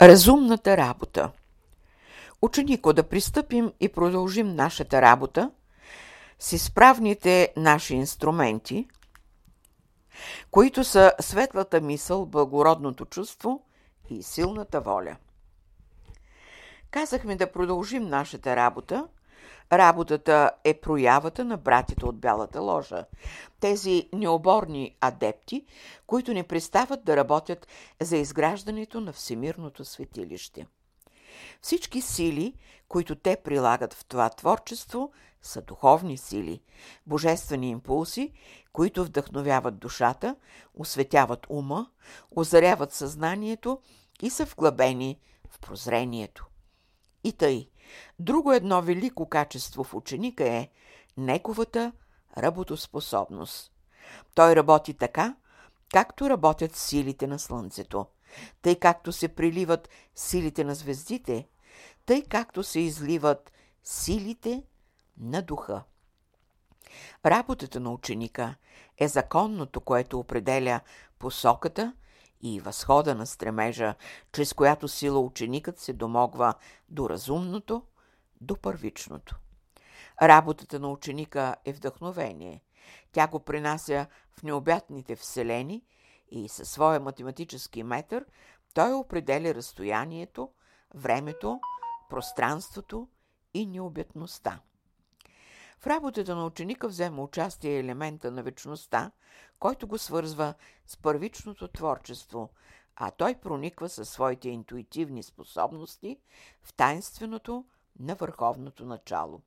Разумната работа Ученико, да пристъпим и продължим нашата работа с изправните наши инструменти, които са светлата мисъл, благородното чувство и силната воля. Казахме да продължим нашата работа. Работата е проявата на братите от Бялата ложа. Тези необорни адепти, които не престават да работят за изграждането на Всемирното светилище. Всички сили, които те прилагат в това творчество, са духовни сили, божествени импулси, които вдъхновяват душата, осветяват ума, озаряват съзнанието и са вглъбени в прозрението. И тъй, друго едно велико качество в ученика е неговата работоспособност. Той работи така, както работят силите на Слънцето, тъй както се приливат силите на звездите, тъй както се изливат силите на духа. Работата на ученика е законното, което определя посоката и възхода на стремежа, чрез която сила ученикът се домогва до разумното, до първичното. Работата на ученика е вдъхновение. Тя го принася в необятните вселени и със своя математически метър той определя разстоянието, времето, пространството и необятността. В работата на ученика взема участие елемента на вечността, който го свързва с първичното творчество, а той прониква със своите интуитивни способности в тайнственото на върховното начало.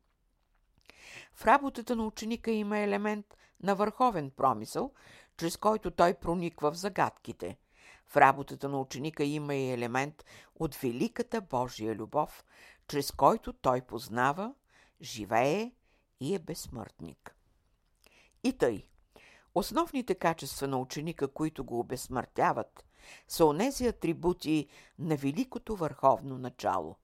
В работата на ученика има елемент на върховен промисъл, чрез който той прониква в загадките. В работата на ученика има и елемент от великата Божия любов, чрез който той познава, живее и е безсмъртник. И тъй, основните качества на ученика, които го обезсмъртяват, са онези атрибути на великото върховно начало.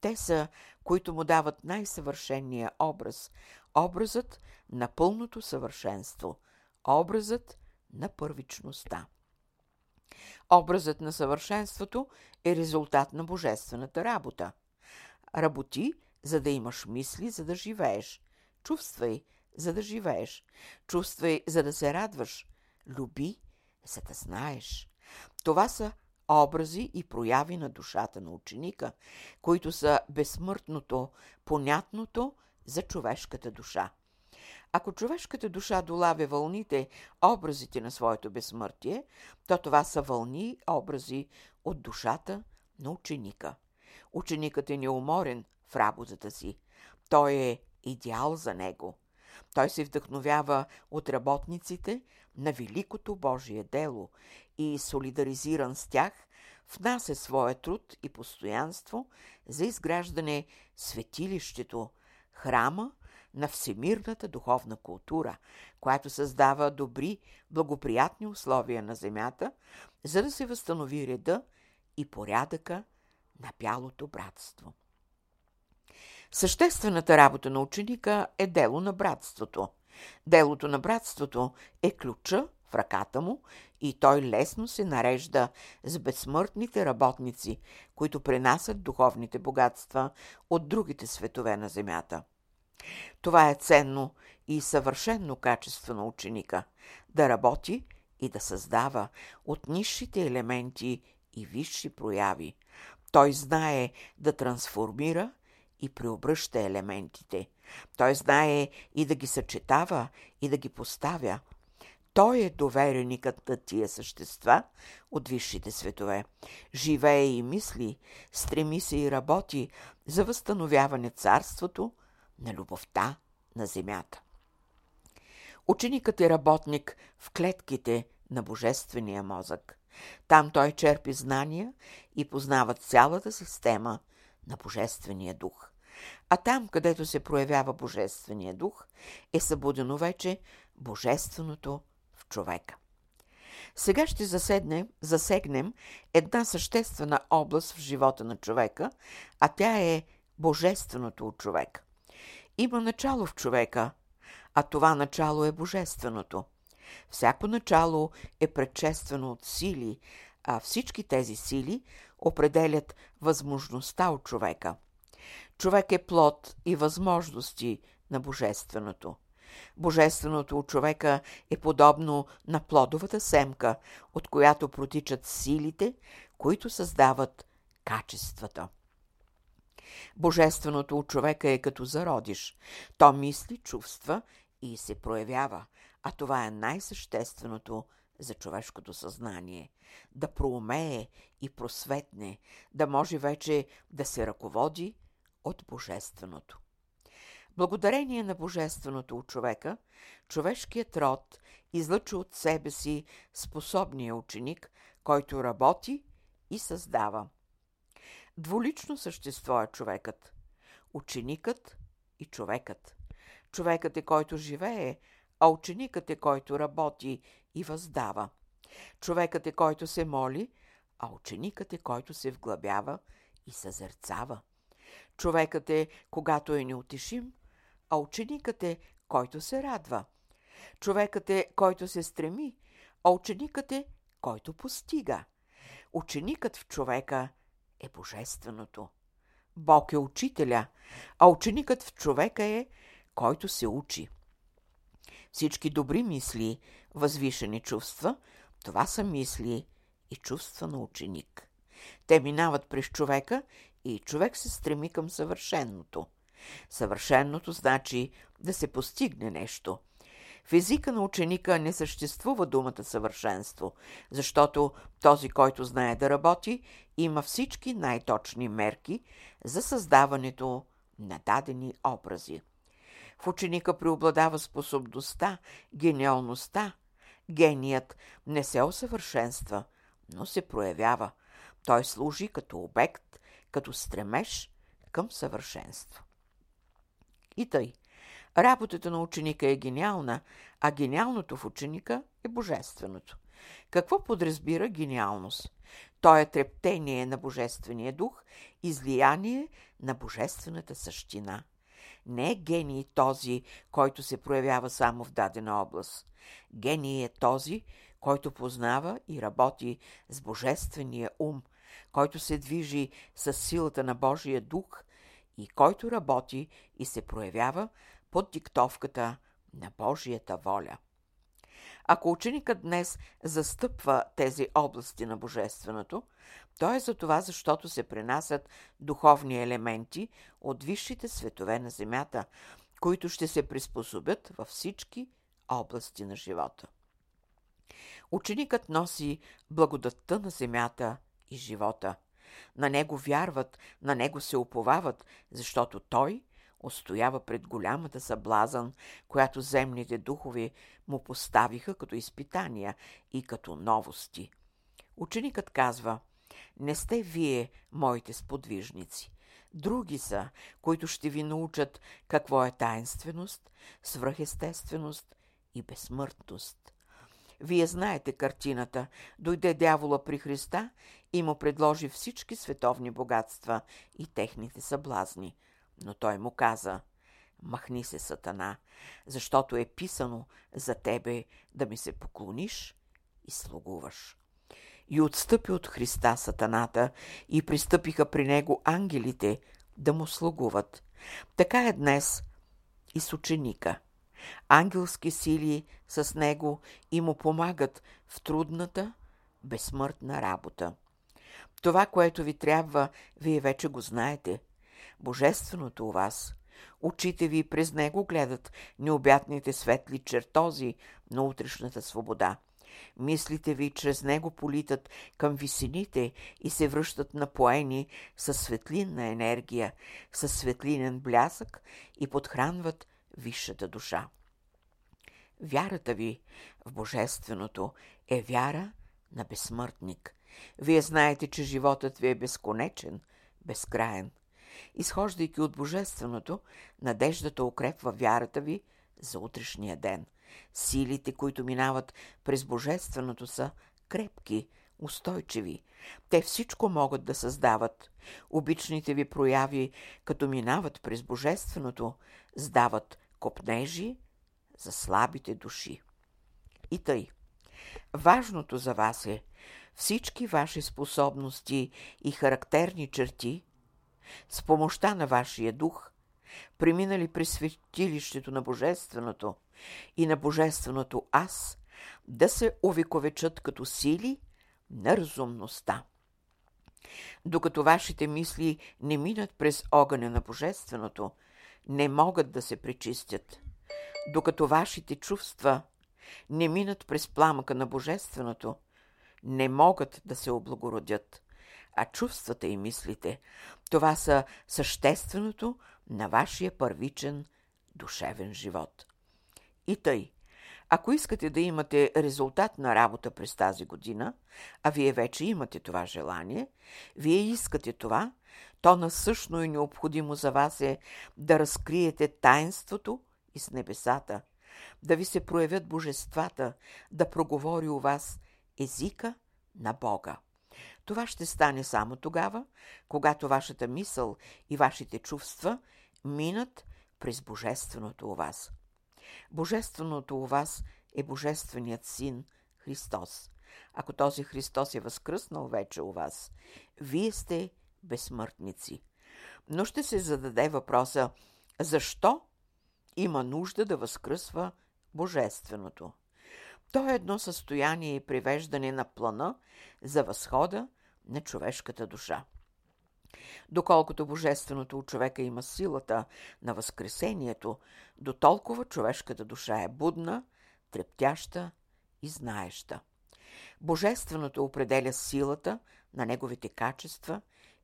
Те са, които му дават най-съвършения образ, образът на пълното съвършенство, образът на първичността. Образът на съвършенството е резултат на божествената работа. Работи, за да имаш мисли, за да живееш. Чувствай, за да живееш. Чувствай, за да се радваш. Люби, за да знаеш. Това са образи и прояви на душата на ученика, които са безсмъртното, понятното за човешката душа. Ако човешката душа долавя вълните, образите на своето безсмъртие, то това са вълни, образи от душата на ученика. Ученикът е неуморен в работата си. Той е идеал за него. Той се вдъхновява от работниците на великото Божие дело и солидаризиран с тях, внася своя труд и постоянство за изграждане светилището, храма на всемирната духовна култура, която създава добри, благоприятни условия на земята, за да се възстанови реда и порядъка на бялото братство. Съществената работа на ученика е дело на братството. Делото на братството е ключа в ръката му и той лесно се нарежда с безсмъртните работници, които пренасят духовните богатства от другите светове на земята. Това е ценно и съвършенно качество на ученика – да работи и да създава от низшите елементи и висши прояви. Той знае да трансформира и преобръща елементите. Той знае и да ги съчетава и да ги поставя. Той е довереникът на тия същества от висшите светове. Живее и мисли, стреми се и работи за възстановяване царството на любовта на земята. Ученикът е работник в клетките на божествения мозък. Там той черпи знания и познава цялата система на Божествения дух. А там, където се проявява Божествения дух, е събудено вече Божественото в човека. Сега ще заседнем, засегнем една съществена област в живота на човека, а тя е Божественото от човека. Има начало в човека, а това начало е Божественото. Всяко начало е предшествено от сили, а всички тези сили определят възможността от човека. Човек е плод и възможности на Божественото. Божественото от човека е подобно на плодовата семка, от която протичат силите, които създават качествата. Божественото от човека е като зародиш. То мисли, чувства и се проявява, а това е най-същественото за човешкото съзнание. Да проумее и просветне, да може вече да се ръководи от Божественото. Благодарение на Божественото от човека, човешкият род излъча от себе си способния ученик, който работи и създава. Дволично същество е човекът. Ученикът и човекът. Човекът е който живее, а ученикът е който работи и въздава. Човекът е който се моли, а ученикът е който се вглъбява и съзерцава. Човекът е когато е неутешим, а ученикът е който се радва. Човекът е който се стреми, а ученикът е който постига. Ученикът в човека е божественото. Бог е учителя, а ученикът в човека е който се учи. Всички добри мисли, възвишени чувства, това са мисли и чувства на ученик. Те минават през човека и човек се стреми към съвършенното. Съвършенното значи да се постигне нещо. В езика на ученика не съществува думата съвършенство, защото този, който знае да работи, има всички най-точни мерки за създаването на дадени образи. В ученика преобладава способността, гениалността. Геният не се усъвършенства, но се проявява. Той служи като обект, като стремеж към съвършенство. И тъй. Работата на ученика е гениална, а гениалното в ученика е божественото. Какво подразбира гениалност? То е трептение на Божествения дух, излияние на Божествената същина. Не е гений този, който се проявява само в дадена област. Гений е този, който познава и работи с Божествения ум, който се движи с силата на Божия дух и който работи и се проявява под диктовката на Божията воля. Ако ученикът днес застъпва тези области на Божественото, то е за това, защото се пренасят духовни елементи от висшите светове на Земята, които ще се приспособят във всички области на живота. Ученикът носи благодатта на земята и живота. На него вярват, на него се уповават, защото той устоява пред голямата съблазън, която земните духове му поставиха като изпитания и като новости. Ученикът казва, не сте вие, моите сподвижници. Други са, които ще ви научат какво е таинственост, свръхестественост и безсмъртност. Вие знаете картината. Дойде дявола при Христа и му предложи всички световни богатства и техните съблазни – но той му каза, махни се, Сатана, защото е писано за тебе да ми се поклониш и слугуваш. И отстъпи от Христа Сатаната и пристъпиха при него ангелите да му слугуват. Така е днес и с ученика. Ангелски сили с него и му помагат в трудната, безсмъртна работа. Това, което ви трябва, вие вече го знаете – божественото у вас. Очите ви през него гледат необятните светли чертози на утрешната свобода. Мислите ви чрез него политат към висините и се връщат напоени със светлинна енергия, със светлинен блясък и подхранват висшата душа. Вярата ви в Божественото е вяра на безсмъртник. Вие знаете, че животът ви е безконечен, безкраен. Изхождайки от Божественото, надеждата укрепва вярата ви за утрешния ден. Силите, които минават през Божественото са крепки, устойчиви. Те всичко могат да създават. Обичните ви прояви, като минават през Божественото, сдават копнежи за слабите души. И тъй. Важното за вас е всички ваши способности и характерни черти, с помощта на вашия дух, преминали през светилището на Божественото и на Божественото Аз, да се увековечат като сили на разумността. Докато вашите мисли не минат през огъня на Божественото, не могат да се пречистят. Докато вашите чувства не минат през пламъка на Божественото, не могат да се облагородят. А чувствата и мислите, това са същественото на вашия първичен душевен живот. И тъй, ако искате да имате резултат на работа през тази година, а вие вече имате това желание, вие искате това, то насъщно и необходимо за вас е да разкриете таинството и с небесата, да ви се проявят божествата, да проговори у вас езика на Бога. Това ще стане само тогава, когато вашата мисъл и вашите чувства минат през Божественото у вас. Божественото у вас е Божественият Син Христос. Ако този Христос е възкръснал вече у вас, вие сте безсмъртници. Но ще се зададе въпроса, защо има нужда да възкръсва Божественото? То е едно състояние и привеждане на плана за възхода на човешката душа. Доколкото Божественото от човека има силата на Възкресението, до толкова човешката душа е будна, трептяща и знаеща. Божественото определя силата на неговите качества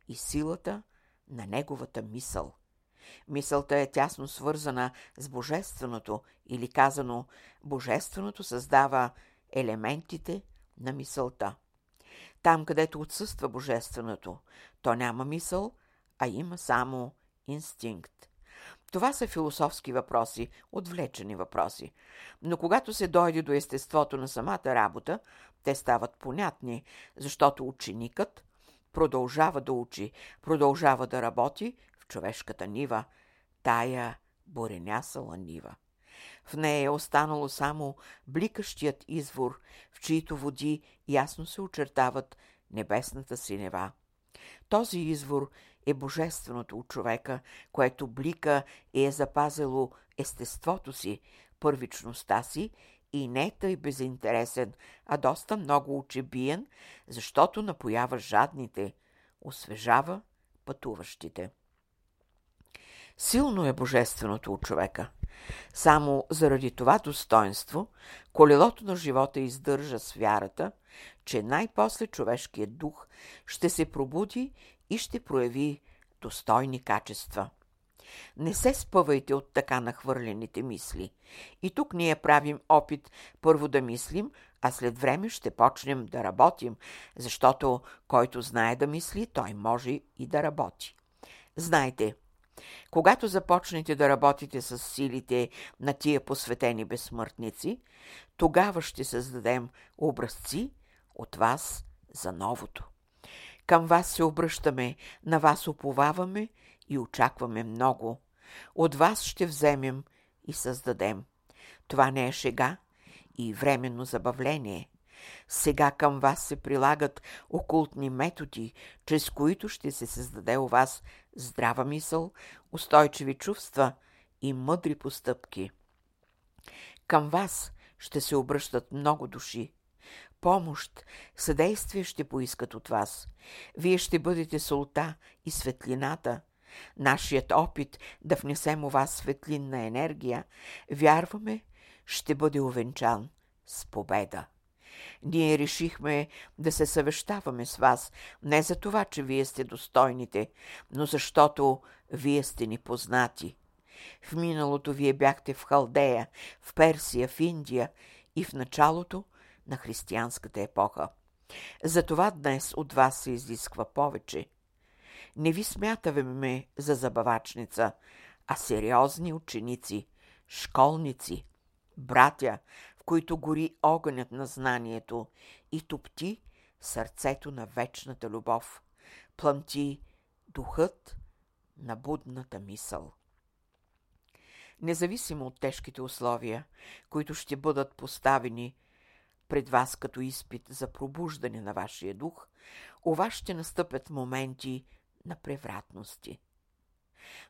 и силата на неговата мисъл. Мисълта е тясно свързана с Божественото или казано Божественото създава елементите на мисълта. Там, където отсъства Божественото, то няма мисъл, а има само инстинкт. Това са философски въпроси, отвлечени въпроси. Но когато се дойде до естеството на самата работа, те стават понятни, защото ученикът продължава да учи, продължава да работи човешката нива, тая буренясала нива. В нея е останало само бликащият извор, в чието води ясно се очертават небесната синева. Този извор е божественото от човека, което блика и е запазило естеството си, първичността си и не е тъй безинтересен, а доста много учебиен, защото напоява жадните, освежава пътуващите. Силно е божественото от човека. Само заради това достоинство колелото на живота издържа с вярата, че най-после човешкият дух ще се пробуди и ще прояви достойни качества. Не се спъвайте от така нахвърлените мисли. И тук ние правим опит първо да мислим, а след време ще почнем да работим, защото който знае да мисли, той може и да работи. Знайте, когато започнете да работите с силите на тия посветени безсмъртници, тогава ще създадем образци от вас за новото. Към вас се обръщаме, на вас уповаваме и очакваме много. От вас ще вземем и създадем. Това не е шега и временно забавление. Сега към вас се прилагат окултни методи, чрез които ще се създаде у вас здрава мисъл, устойчиви чувства и мъдри постъпки. Към вас ще се обръщат много души. Помощ, съдействие ще поискат от вас. Вие ще бъдете солта и светлината. Нашият опит да внесем у вас светлинна енергия, вярваме, ще бъде увенчан с победа. Ние решихме да се съвещаваме с вас, не за това, че вие сте достойните, но защото вие сте ни познати. В миналото вие бяхте в Халдея, в Персия, в Индия и в началото на християнската епоха. Затова днес от вас се изисква повече. Не ви смятаме за забавачница, а сериозни ученици, школници, братя, които гори огънят на знанието и топти сърцето на вечната любов, плъмти духът на будната мисъл. Независимо от тежките условия, които ще бъдат поставени пред вас като изпит за пробуждане на вашия дух, у вас ще настъпят моменти на превратности.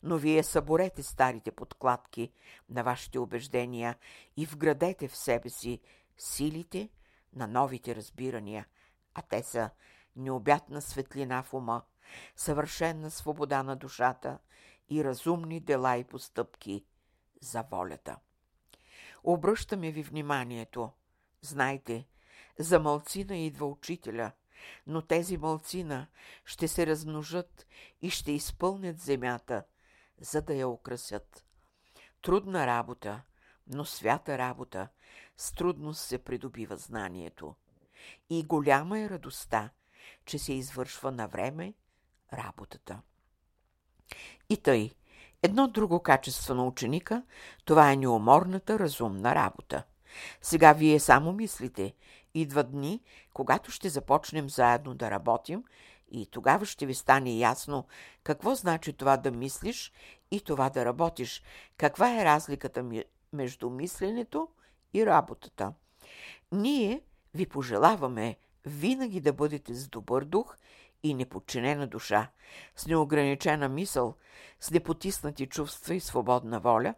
Но вие съборете старите подкладки на вашите убеждения и вградете в себе си силите на новите разбирания, а те са необятна светлина в ума, съвършенна свобода на душата и разумни дела и постъпки за волята. Обръщаме ви вниманието. Знайте, за мълцина идва учителя, но тези мълцина ще се размножат и ще изпълнят земята, за да я украсят. Трудна работа, но свята работа, с трудност се придобива знанието. И голяма е радостта, че се извършва на време работата. И тъй, едно друго качество на ученика, това е неуморната разумна работа. Сега вие само мислите. Идват дни, когато ще започнем заедно да работим и тогава ще ви стане ясно какво значи това да мислиш и това да работиш, каква е разликата между мисленето и работата. Ние ви пожелаваме винаги да бъдете с добър дух и неподчинена душа, с неограничена мисъл, с непотиснати чувства и свободна воля,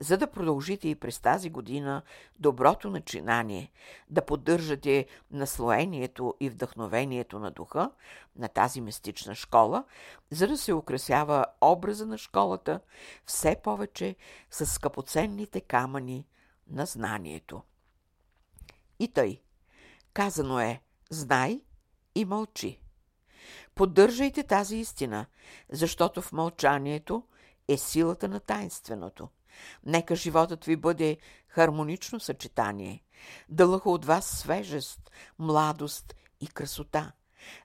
за да продължите и през тази година доброто начинание, да поддържате наслоението и вдъхновението на духа на тази мистична школа, за да се украсява образа на школата все повече с скъпоценните камъни на знанието. И тъй, казано е, знай и мълчи. Поддържайте тази истина, защото в мълчанието е силата на тайнственото. Нека животът ви бъде хармонично съчетание, да лъха от вас свежест, младост и красота,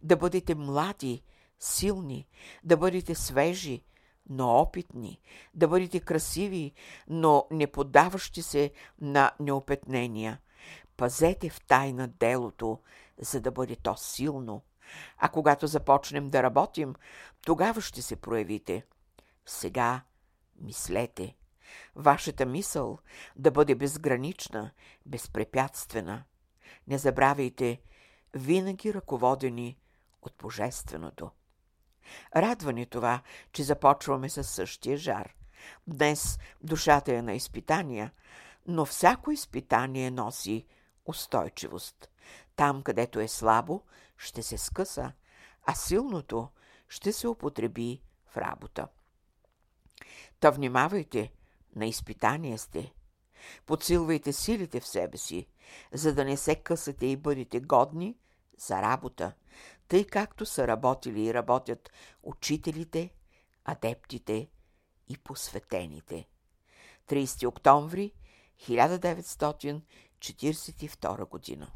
да бъдете млади, силни, да бъдете свежи, но опитни, да бъдете красиви, но не подаващи се на неопетнения. Пазете в тайна делото, за да бъде то силно – а когато започнем да работим, тогава ще се проявите. Сега мислете. Вашата мисъл да бъде безгранична, безпрепятствена. Не забравяйте, винаги ръководени от Божественото. Радва ни това, че започваме със същия жар. Днес душата е на изпитания, но всяко изпитание носи устойчивост. Там, където е слабо, ще се скъса, а силното ще се употреби в работа. Та внимавайте, на изпитание сте. Подсилвайте силите в себе си, за да не се късате и бъдете годни за работа, тъй както са работили и работят учителите, адептите и посветените. 30 октомври 1942 година